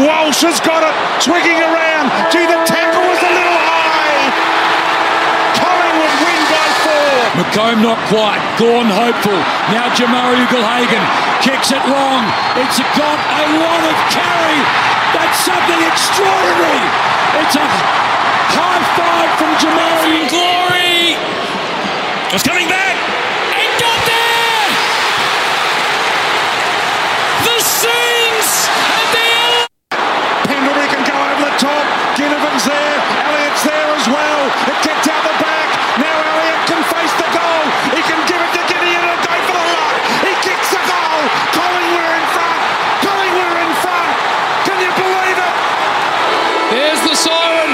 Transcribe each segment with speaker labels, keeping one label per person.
Speaker 1: Walsh has got it, twigging around. Gee, the tackle was a little high. Collingwood win by four.
Speaker 2: McComb not quite. Gawn hopeful. Now Jamarra Ugle-Hagan kicks it long. It's got a lot of carry. That's something extraordinary. It's a high five from Jamarra
Speaker 3: Glory! It's coming back! And got there! The scenes at the
Speaker 1: Pendlebury can go over the top. Ginnivan's there. Elliott's there as well. It kicked out the back. Now Elliott can face the goal. He can give it to Gideon and go for the lock. He kicks the goal. Collingwood are in front. Collingwood are in front. Can you believe it?
Speaker 3: There's the siren.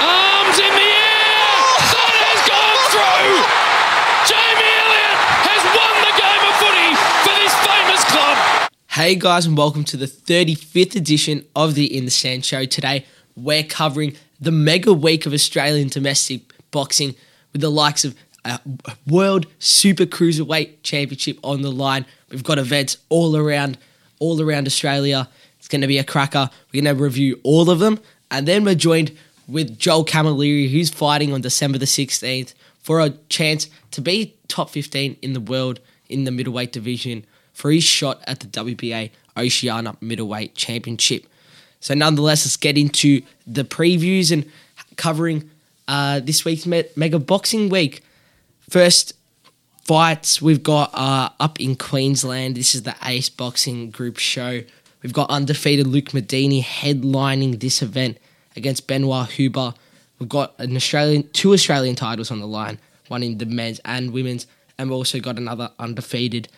Speaker 3: Arms in the air. That has gone through. Jamie Elliott has won the game of footy for this famous club.
Speaker 4: Hey guys, and welcome to the 35th edition of the In the Stand Show. Today, we're covering the mega week of Australian domestic boxing with the likes of a World Super Cruiserweight Championship on the line. We've got events all around, all around Australia. It's going to be a cracker. We're going to review all of them, and then we're joined with Joel Camilleri, who's fighting on December the 16th for a chance to be top 15 in the world in the middleweight division for his shot at the WBA Oceania Middleweight Championship. So, nonetheless, let's get into the previews and covering uh, this week's me- Mega Boxing Week. First fights we've got uh, up in Queensland. This is the Ace Boxing Group show. We've got undefeated Luke Medini headlining this event against Benoit Huber. We've got an Australian, two Australian titles on the line, one in the men's and women's, and we've also got another undefeated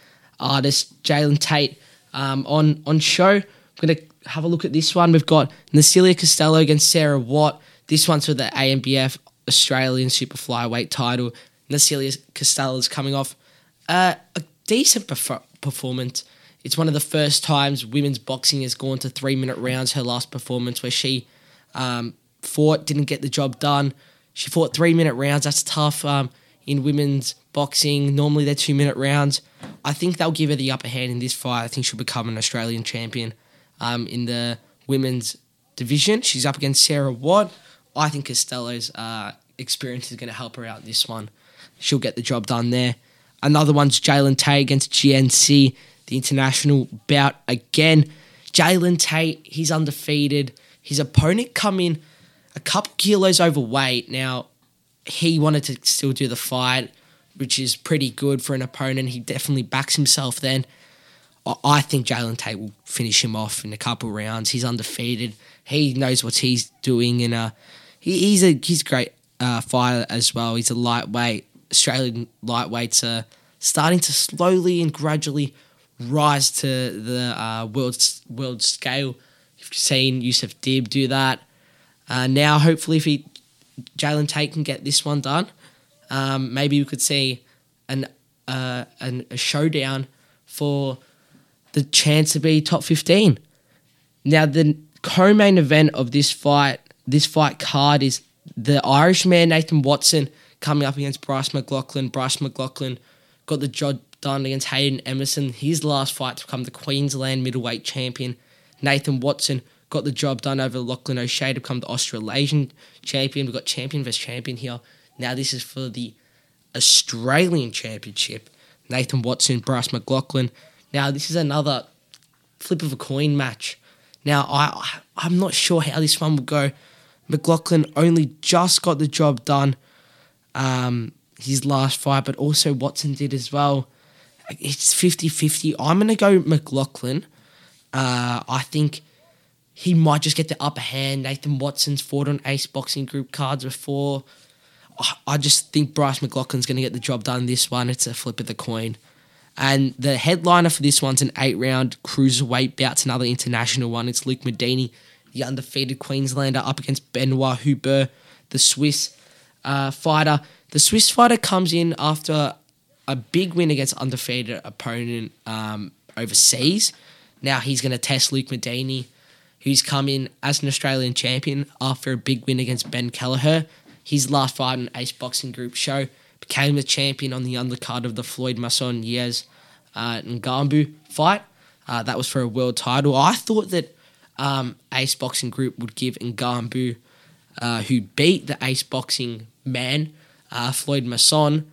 Speaker 4: artist, Jalen Tate, um, on on show. We're gonna have a look at this one. We've got Nasilia Costello against Sarah Watt. This one's for the ANBF Australian Super Flyweight title. Costello is coming off uh, a decent perf- performance. It's one of the first times women's boxing has gone to three minute rounds. Her last performance, where she um, fought, didn't get the job done. She fought three minute rounds. That's tough um, in women's boxing. Normally they're two minute rounds. I think they'll give her the upper hand in this fight. I think she'll become an Australian champion um, in the women's division. She's up against Sarah Watt. I think Costello's uh, experience is going to help her out this one. She'll get the job done there. Another one's Jalen Tate against GNC, the international bout again. Jalen Tate, he's undefeated. His opponent come in a couple kilos overweight. Now, he wanted to still do the fight, which is pretty good for an opponent. He definitely backs himself then. I- think Jalen Tate will finish him off in a couple rounds. He's undefeated. He knows what he's doing, and uh, he, he's a he's a great uh, fighter as well. He's a lightweight. Australian lightweights are starting to slowly and gradually rise to the uh, world world scale. You've seen Yusuf Dib do that. Uh, now, hopefully, if he Jalen Tate can get this one done, um, maybe we could see an, uh, an a showdown for the chance to be top fifteen. Now, the co-main event of this fight, this fight card is the Irishman Nathan Watson coming up against Bryce McLaughlin. Bryce McLaughlin got the job done against Hayden Emerson. His last fight to become the Queensland middleweight champion. Nathan Watson got the job done over Lachlan O'Shea to become the Australasian champion. We've got champion versus champion here. Now this is for the Australian Championship. Nathan Watson, Bryce McLaughlin. Now this is another flip of a coin match. Now I I'm not sure how this one will go. McLaughlin only just got the job done. Um, his last fight, but also Watson did as well. It's 50-50. I'm gonna go McLaughlin. Uh, I think he might just get the upper hand. Nathan Watson's fought on Ace Boxing Group cards before. I- just think Bryce McLaughlin's going to get the job done this one. It's a flip of the coin. And the headliner for this one's an eight round cruiserweight bout. It's another international one. It's Luke Medini, the undefeated Queenslander, up against Benoit Huber, the Swiss uh, fighter. The Swiss fighter comes in after a big win against undefeated opponent um, overseas. Now he's going to test Luke Medini, who's come in as an Australian champion after a big win against Ben Kelleher. His last fight in Ace Boxing Group show became the champion on the undercard of the Floyd Masson Diaz uh, Ngambu fight. Uh, that was for a world title. I thought that um, Ace Boxing Group would give Ngambu, uh, who beat the Ace Boxing man, uh, Floyd Masson,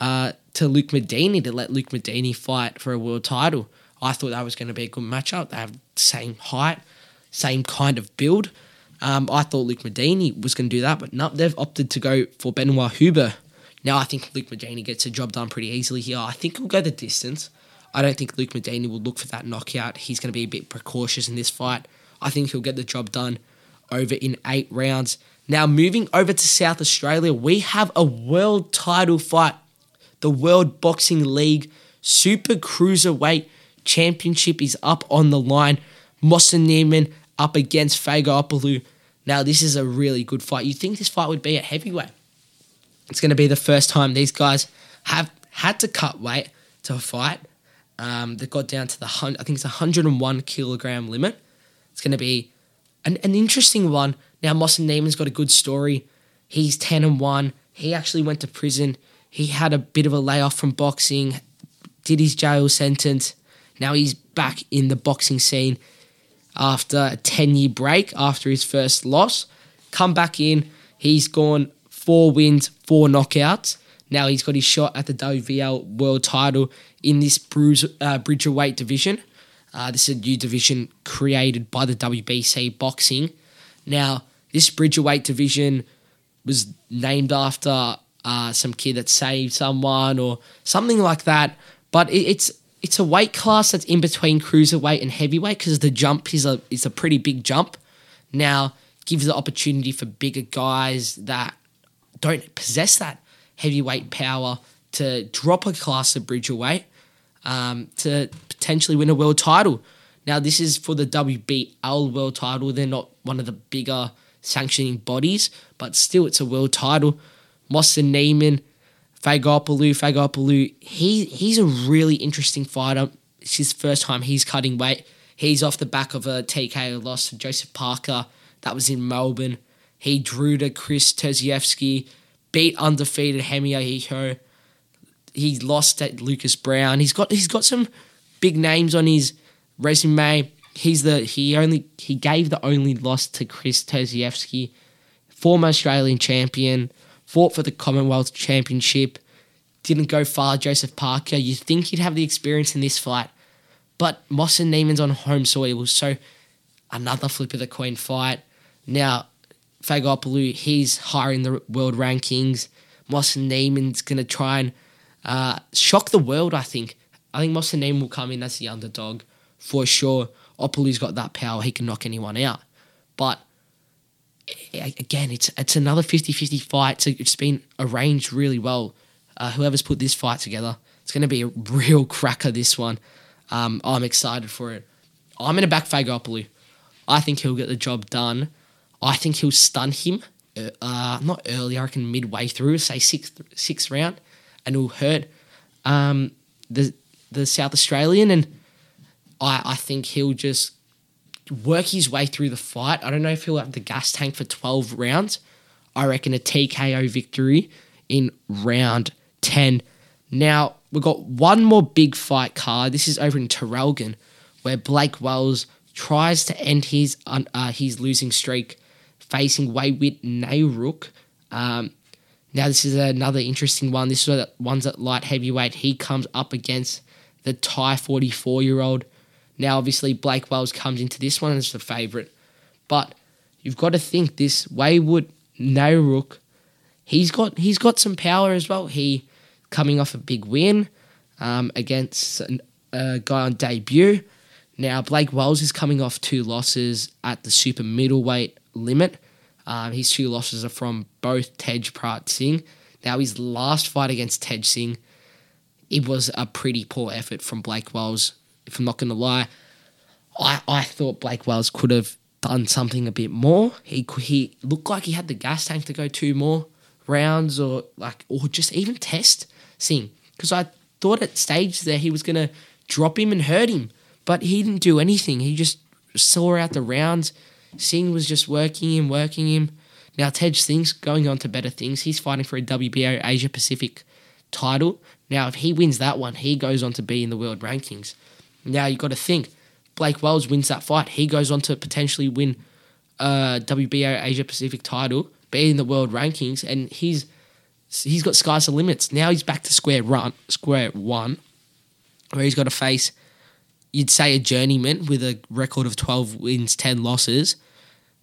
Speaker 4: uh, to Luke Medini to let Luke Medini fight for a world title. I thought that was going to be a good matchup. They have the same height, same kind of build. Um, I thought Luke Medini was going to do that, but no, they've opted to go for Benoit Huber. Now I think Luke Medini gets a job done pretty easily here. I think he'll go the distance. I don't think Luke Medini will look for that knockout. He's going to be a bit precautious in this fight. I think he'll get the job done over in eight rounds. Now, moving over to South Australia, we have a world title fight. The World Boxing League Super Cruiserweight Championship is up on the line. Mossen Neiman up against Fago Fagopoulos. Now, this is a really good fight. You think this fight would be at heavyweight? It's going to be the first time these guys have had to cut weight to fight. Um, they got down to the I think it's a 101 kilogram limit. It's going to be an, an interesting one. Now, Mossen Neiman's got a good story. He's 10 and 1. He actually went to prison. He had a bit of a layoff from boxing, did his jail sentence. Now he's back in the boxing scene after a 10 year break after his first loss. Come back in. He's gone four wins, four knockouts. Now he's got his shot at the WBL world title in this bruise, uh, Bridgerweight division. Uh, this is a new division created by the WBC Boxing. Now, this Bridgerweight division was named after uh, some kid that saved someone or something like that. But it, it's it's a weight class that's in between cruiserweight and heavyweight because the jump is a is a pretty big jump. Now gives the opportunity for bigger guys that don't possess that heavyweight power to drop a class of Bridgerweight um, to potentially win a world title. Now, this is for the WBL world title. They're not one of the bigger sanctioning bodies, but still, it's a world title. Mossen Neiman, Fagopoulos, Fagopoulos, he, he's a really interesting fighter. It's his first time he's cutting weight. He's off the back of a TKO loss to Joseph Parker. That was in Melbourne. He drew to Chris Terzievski, beat undefeated Hemia Hiho. He lost at Lucas Browne. He's got he's got some big names on his resume. He's the he only he gave the only loss to Chris Terzievski, former Australian champion, fought for the Commonwealth Championship, didn't go far. Joseph Parker, you'd think he'd have the experience in this fight, but Moss and Neiman's on home soil, so another flip of the coin fight. Now Fagopoulos, he's higher in the world rankings. Moss and Neiman's going to try and uh, shock the world, I think. I think Moss and Neiman will come in as the underdog for sure. Opolu's got that power, he can knock anyone out. But again, it's it's another 50 50 fight. So it's been arranged really well. Uh, whoever's put this fight together, it's going to be a real cracker, this one. Um, I'm excited for it. I'm going to back Fagopoulos. I think he'll get the job done. I think he'll stun him. Uh, not early, I reckon midway through, say sixth sixth round, and it'll hurt um, the the South Australian. And I I think he'll just work his way through the fight. I don't know if he'll have the gas tank for twelve rounds. I reckon a TKO victory in round ten. Now we've got one more big fight card. This is over in Traralgon, where Blake Wells tries to end his uh, his losing streak facing Waywit Nayrook. Um, now, this is another interesting one. This is one's at light heavyweight. He comes up against the Thai 44 year old. Now, obviously, Blake Wells comes into this one as the favourite. But you've got to think this Wayward Nayrook, he's got he's got some power as well. He coming off a big win um, against a guy on debut. Now, Blake Wells is coming off two losses at the super middleweight limit. Um, his two losses are from both Tej Prat Singh. Now, his last fight against Tej Singh, it was a pretty poor effort from Blake Wells, if I'm not going to lie. I, I thought Blake Wells could have done something a bit more. He he looked like he had the gas tank to go two more rounds or like or just even test Singh because I thought at stage there he was going to drop him and hurt him, but he didn't do anything. He just saw out the rounds Singh was just working him, working him. Now Tej Singh's going on to better things. He's fighting for a WBO Asia Pacific title. Now, if he wins that one, he goes on to be in the world rankings. Now you've got to think, Blake Wells wins that fight. He goes on to potentially win a WBO Asia Pacific title, be in the world rankings, and he's he's got skies the limits. Now he's back to square run, square one, where he's got to face, you'd say a journeyman with a record of twelve wins, ten losses.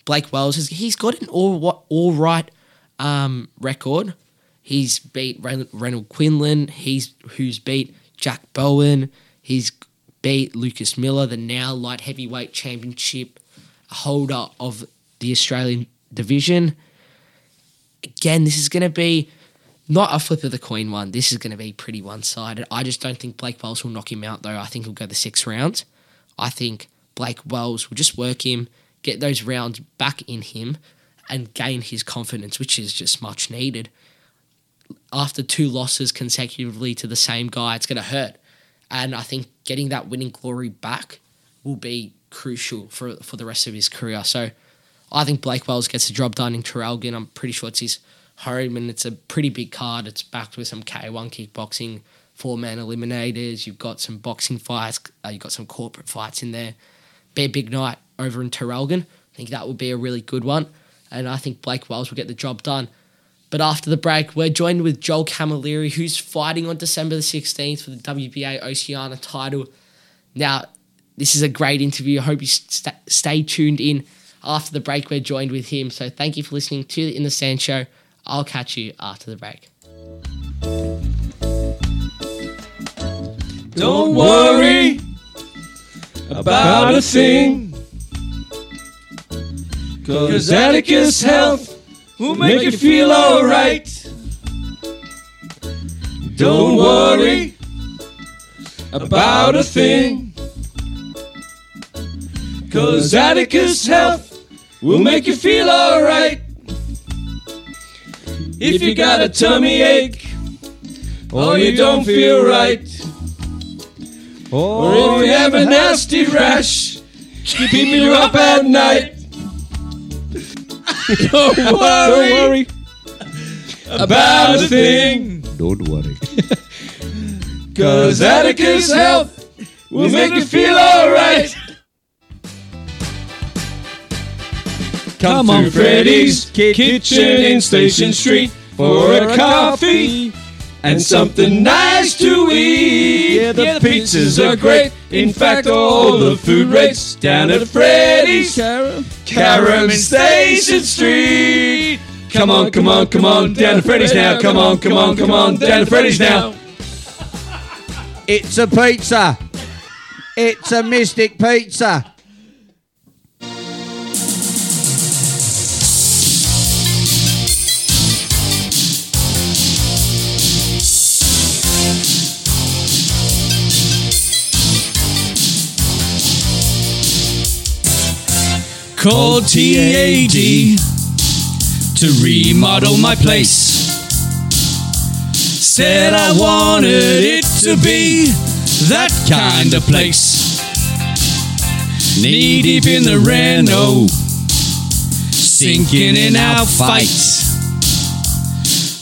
Speaker 4: Blake Wells has he's got an all all right um, record. He's beat Ren- Renold Quinlan. He's who's beat Jack Bowen. He's beat Lucas Miller, the now light heavyweight championship holder of the Australian division. Again, this is going to be not a flip of the coin one. This is going to be pretty one sided. I just don't think Blake Wells will knock him out, though. I think he'll go the six rounds. I think Blake Wells will just work him, get those rounds back in him, and gain his confidence, which is just much needed. After two losses consecutively to the same guy, it's going to hurt. And I think getting that winning glory back will be crucial for, for the rest of his career. So I think Blake Wells gets the job done in Traralgon. I'm pretty sure it's his home and it's a pretty big card. It's backed with some K1 kickboxing, four man eliminators. You've got some boxing fights. Uh, you've got some corporate fights in there. Be a big night over in Traralgon. I think that would be a really good one. And I think Blake Wells will get the job done. But after the break, we're joined with Joel Camilleri, who's fighting on December the 16th for the WBA Oceania title. Now, this is a great interview. I hope you st- stay tuned in. After the break, we're joined with him. So thank you for listening to the In the Stand show. I'll catch you after the break.
Speaker 5: Don't worry about a thing. Cause Atticus Health will make you feel alright. Don't worry about a thing. Cause Atticus Health will make you feel alright. If you got a tummy ache, or you don't feel right, or if you have a nasty rash, keeping you up at night. Don't worry, about a thing,
Speaker 6: Don't worry.
Speaker 5: cause Atticus Health will make you feel alright. Come on, Freddy's Kitchen in Station Street for a coffee and something nice to eat. Yeah, the pizzas are great. In fact, all the food rates down at Freddy's Carrum Station Street. Come on, come on, come on, down to Freddy's now. Come on, come on, come on, down to Freddy's now.
Speaker 6: It's a pizza. It's a Mystic Pizza.
Speaker 5: Called TAD to remodel my place. Said I wanted it to be that kind of place. Knee deep in the Renault, sinking in our fights.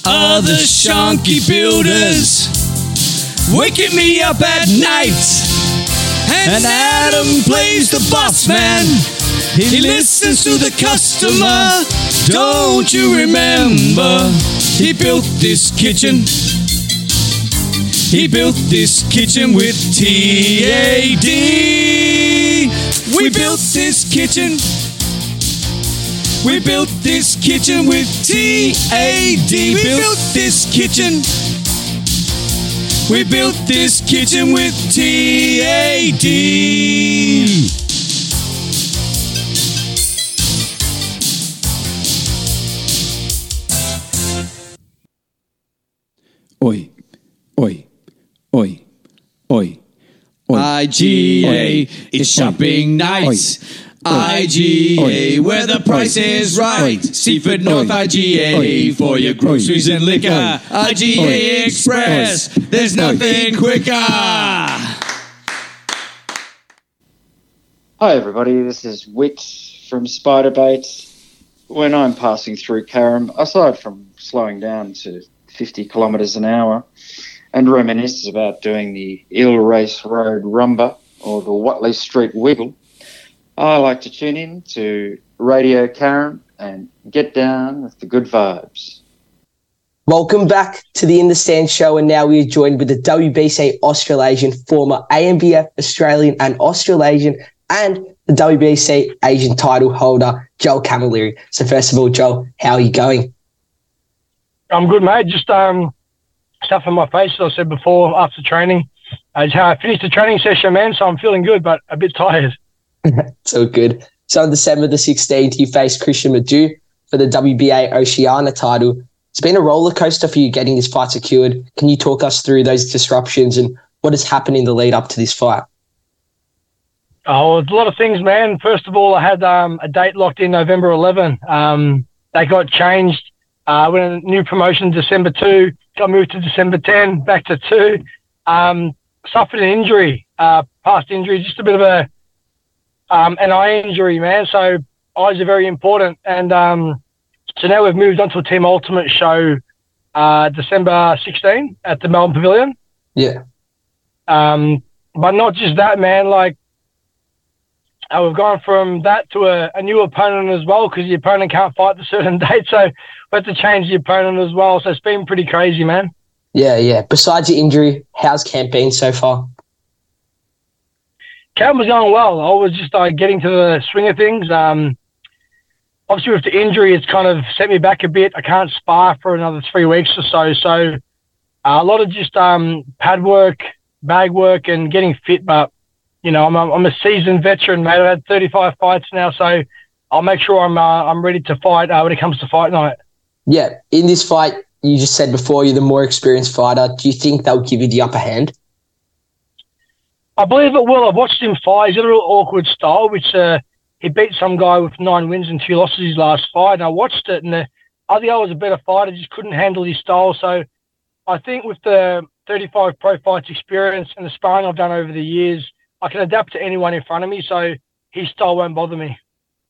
Speaker 5: Other shonky builders waking me up at night. And Adam plays the boss man. He listens to the customer. Don't you remember? He built this kitchen. He built this kitchen with TAD. We built this kitchen. We built this kitchen with TAD. We built this kitchen. We built this kitchen with TAD. IGA, it's shopping nights. IGA, where the price is right. Seaford North IGA for your groceries and liquor. IGA Express, there's nothing quicker.
Speaker 7: Hi, everybody. This is Whit from Spiderbait. When I'm passing through Carrum, aside from slowing down to 50 kilometres an hour and reminisce about doing the Eel Race Road Rumba, or the Watley Street Wiggle, I like to tune in to Radio Karen and get down with the good vibes.
Speaker 4: Welcome back to the In the Stand show, and now we are joined with the WBC Australasian, former ANBF Australian and Australasian, and the WBC Asian title holder, Joel Camilleri. So, first of all, Joel, how are you going?
Speaker 8: I'm good, mate. Just um, stuff on my face, as I said before, after training. Uh, I finished the training session, man, so I'm feeling good, but a bit tired.
Speaker 4: so good. So, on December the 16th, you faced Christian Madu for the WBA Oceania title it's been a roller coaster for you getting this fight secured. Can you talk us through those disruptions and what has happened in the lead up to this fight?
Speaker 8: Oh, a lot of things, man. First of all, I had um, a date locked in November 11. Um, they got changed. I uh, went a new promotion December 2, got moved to December 10, back to 2. Um, suffered an injury, uh, past injury, just a bit of a um, an eye injury, man. So eyes are very important. And um, so now we've moved on to a Team Ultimate show uh, December 16 at the Melbourne Pavilion.
Speaker 4: Yeah.
Speaker 8: Um, but not just that, man. Like, uh, we've gone from that to a, a new opponent as well because the opponent can't fight the certain date. So we have to change the opponent as well. So it's been pretty crazy, man.
Speaker 4: Yeah, yeah. Besides the injury, how's camp been so far?
Speaker 8: Camp was going well. I was just uh, getting to the swing of things. Um, obviously with the injury, it's kind of set me back a bit. I can't spar for another three weeks or so. So uh, a lot of just um, pad work, bag work, and getting fit. But you know, I'm a, I'm a seasoned veteran, mate. I've had 35 fights now, so I'll make sure I'm uh, I'm ready to fight uh, when it comes to fight night.
Speaker 4: Yeah, in this fight, you just said before you're the more experienced fighter. Do you think they'll give you the upper hand?
Speaker 8: I believe it will. I've watched him fight. He's got a real awkward style, which uh, he beat some guy with nine wins and two losses his last fight. And I watched it, and the, I think I was a better fighter, just couldn't handle his style. So I think with the 35 pro fights experience and the sparring I've done over the years, I can adapt to anyone in front of me. So his style won't bother me.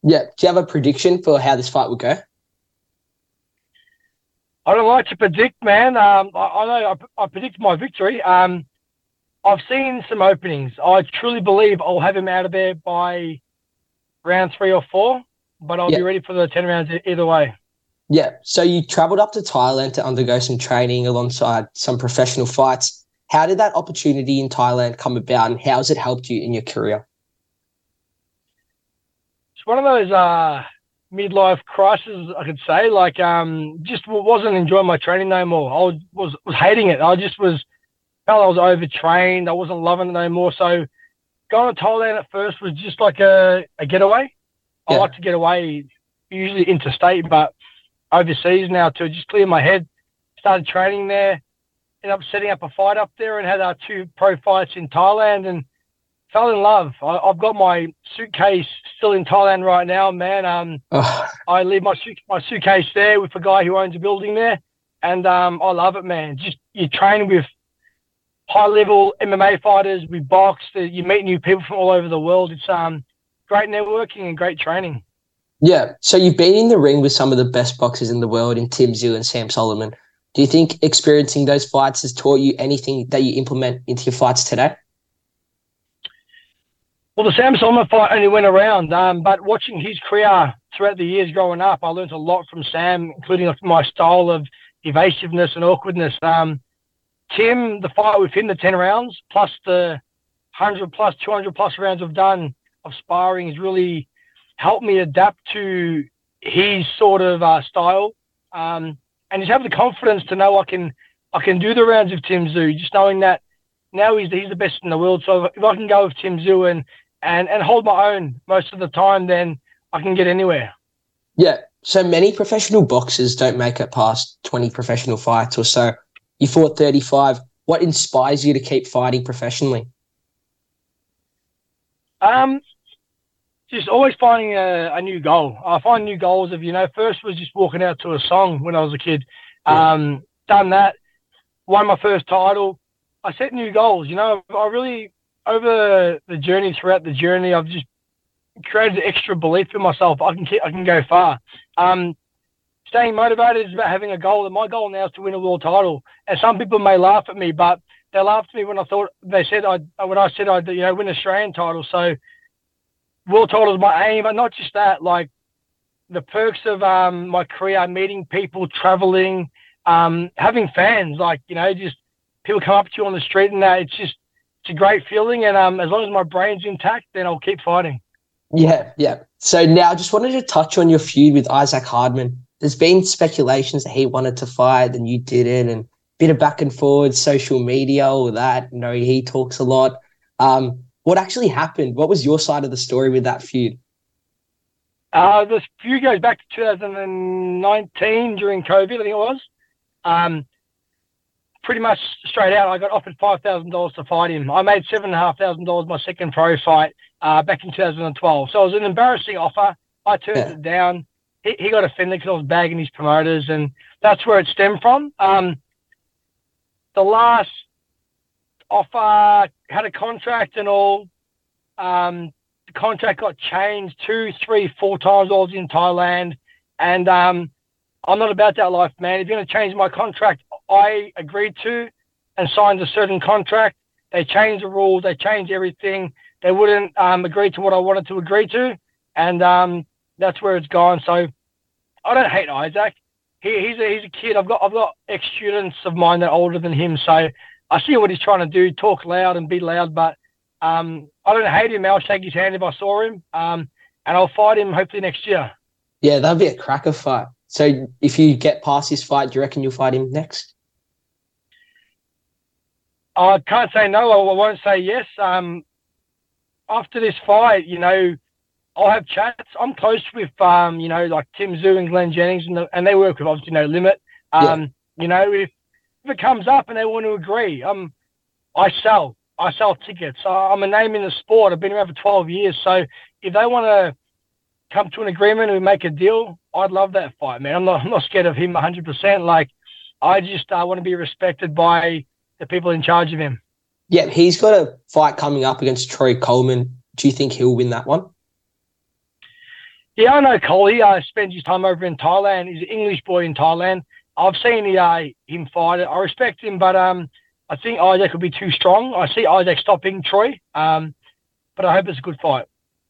Speaker 4: Yeah. Do you have a prediction for how this fight will go?
Speaker 8: I don't like to predict, man. Um, I, I, know I, I, predict my victory. Um, I've seen some openings. I truly believe I'll have him out of there by round three or four, but I'll be ready for the 10 rounds either way.
Speaker 4: Yeah. So you traveled up to Thailand to undergo some training alongside some professional fights. How did that opportunity in Thailand come about and how has it helped you in your career?
Speaker 8: It's one of those uh, midlife crises, I could say. Like, um, just wasn't enjoying my training no more. I was, was, hating it. I just was, felt I was overtrained. I wasn't loving it no more. So, going to Thailand at first was just like a, a getaway. Yeah. I like to get away, usually interstate, but overseas now to just clear my head. Started training there, ended up setting up a fight up there, and had our two pro fights in Thailand, and fell in love. I, have got my suitcase still in Thailand right now, man. Um, oh. I leave my my suitcase there with a guy who owns a building there, and um, I love it, man. Just you train with high level MMA fighters. We box. You meet new people from all over the world. It's um great networking and great training.
Speaker 4: Yeah. So you've been in the ring with some of the best boxers in the world, in Tim Tszyu and Sam Soliman. Do you think experiencing those fights has taught you anything that you implement into your fights today?
Speaker 8: Well, the Sam Soliman fight only went around, um, but watching his career throughout the years growing up, I learned a lot from Sam, including my style of evasiveness and awkwardness. Um, Tim, the fight with him, the 10 rounds, plus the 100 plus, 200 plus rounds I've done of sparring has really helped me adapt to his sort of uh, style. Um, and just have the confidence to know I can I can do the rounds of Tim Tszyu, just knowing that now he's he's the best in the world. So if I can go with Tim Tszyu and, and, and hold my own most of the time, then I can get anywhere.
Speaker 4: Yeah. So many professional boxers don't make it past 20 professional fights or so. You fought 35. What inspires you to keep fighting professionally?
Speaker 8: Um, just always finding a, a, new goal. I find new goals of, you know, first was just walking out to a song when I was a kid. Um, done that, won my first title. I set new goals, you know, I really, over the journey, throughout the journey, I've just created extra belief in myself. I can keep, I can go far. Um, staying motivated is about having a goal. And my goal now is to win a world title. And some people may laugh at me, but they laughed at me when I thought they said I when I said I'd you know win Australian title. So world title is my aim, but not just that. Like the perks of um, my career, meeting people, traveling, um, having fans. Like you know, just people come up to you on the street and that. It's just it's a great feeling. And um, as long as my brain's intact, then I'll keep fighting.
Speaker 4: Yeah, yeah. So now, I just wanted to touch on your feud with Isaac Hardman. There's been speculations that he wanted to fight and you didn't, and bit of back and forward, social media, all that. You know, he talks a lot. Um, what actually happened? What was your side of the story with that feud?
Speaker 8: Uh, this feud goes back to 2019 during COVID, I think it was. Um, pretty much straight out, I got offered five thousand dollars to fight him. I made seven and a half thousand dollars my second pro fight uh, back in 2012. So it was an embarrassing offer. I turned yeah. it down. He, he got offended because I was bagging his promoters, and that's where it stemmed from. Um, the last offer had a contract and all. Um, the contract got changed two, three, four times. I was in Thailand, and um, I'm not about that life, man. If you're going to change my contract, I agreed to and signed a certain contract. They changed the rules. They changed everything. They wouldn't um, agree to what I wanted to agree to, and um, that's where it's gone. So I don't hate Isaac. He, he's a he's a kid. I've got I've got ex students of mine that are older than him, so I see what he's trying to do. Talk loud and be loud, but um, I don't hate him. I'll shake his hand if I saw him, um, and I'll fight him hopefully next year.
Speaker 4: Yeah, that'd be a cracker fight. So if you get past this fight, do you reckon you'll fight him next?
Speaker 8: I can't say no. I won't say yes. Um, after this fight, you know, I'll have chats. I'm close with, um, you know, like Tim Tszyu and Glenn Jennings, and, the, and they work with obviously no limit. Um, yeah. You know, if, if it comes up and they want to agree, um, I sell. I sell tickets. I'm a name in the sport. I've been around for 12 years. So if they want to come to an agreement and make a deal, I'd love that fight, man. I'm not, I'm not scared of him 100%. Like, I just uh, want to be respected by the people in charge of him.
Speaker 4: Yeah, he's got a fight coming up against Troy Coleman. Do you think he'll win that one?
Speaker 8: Yeah, I know Cole. He uh, spends his time over in Thailand. He's an English boy in Thailand. I've seen the, uh, him fight. It. I respect him, but um, I think Isaac will be too strong. I see Isaac stopping Troy, um, but I hope it's a good fight.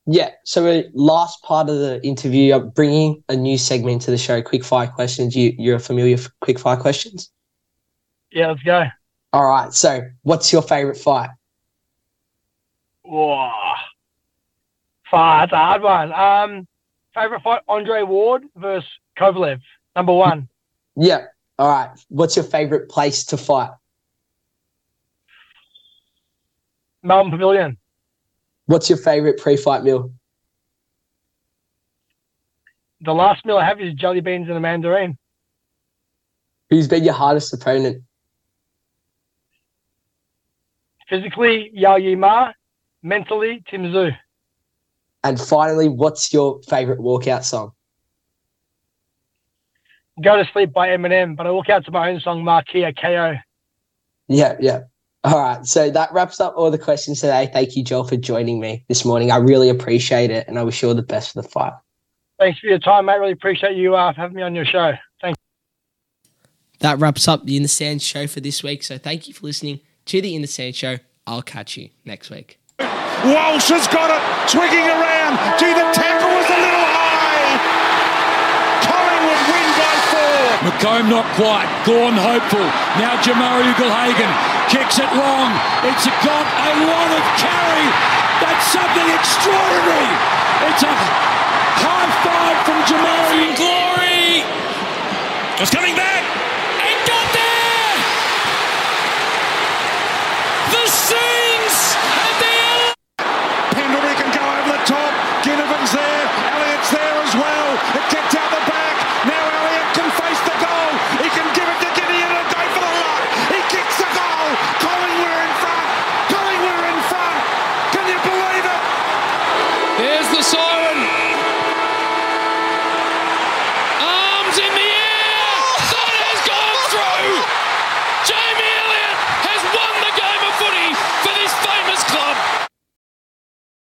Speaker 4: Yeah. So, last part of the interview, I'm bringing a new segment to the show. Quick fire questions. You you're familiar with quick fire questions?
Speaker 8: Yeah, let's go.
Speaker 4: All right. So, what's your favorite fight?
Speaker 8: Whoa. Far, that's a hard one. Um, favorite fight: Andre Ward versus Kovalev. Number one.
Speaker 4: Yeah. All right. What's your favorite place to fight?
Speaker 8: Melbourne Pavilion.
Speaker 4: What's your favorite pre-fight meal?
Speaker 8: The last meal I have is jelly beans and a mandarin.
Speaker 4: Who's been your hardest opponent?
Speaker 8: Physically, Yao Yi Ma. Mentally, Tim Tszyu.
Speaker 4: And finally, what's your favorite walkout song?
Speaker 8: Go to Sleep by Eminem, but I walk out to my own song, Marquee KO.
Speaker 4: Yeah, yeah. All right. So that wraps up all the questions today. Thank you, Joel, for joining me this morning. I really appreciate it, and I wish you all the best for the fight.
Speaker 8: Thanks for your time, mate. Really appreciate you uh, having me on your show. Thanks.
Speaker 9: That wraps up the In the Stand show for this week. So thank you for listening to the In the Stand show. I'll catch you next week.
Speaker 1: Walsh has got it, twigging around. Gee, the tackle was a little high. Collingwood win by four.
Speaker 2: McComb not quite. Gawn hopeful. Now Jamarra Ugle-Hagan kicks it long. It's got a lot of carry. That's something extraordinary. It's a high five from Jamarra.
Speaker 10: Glory.
Speaker 1: It's coming back.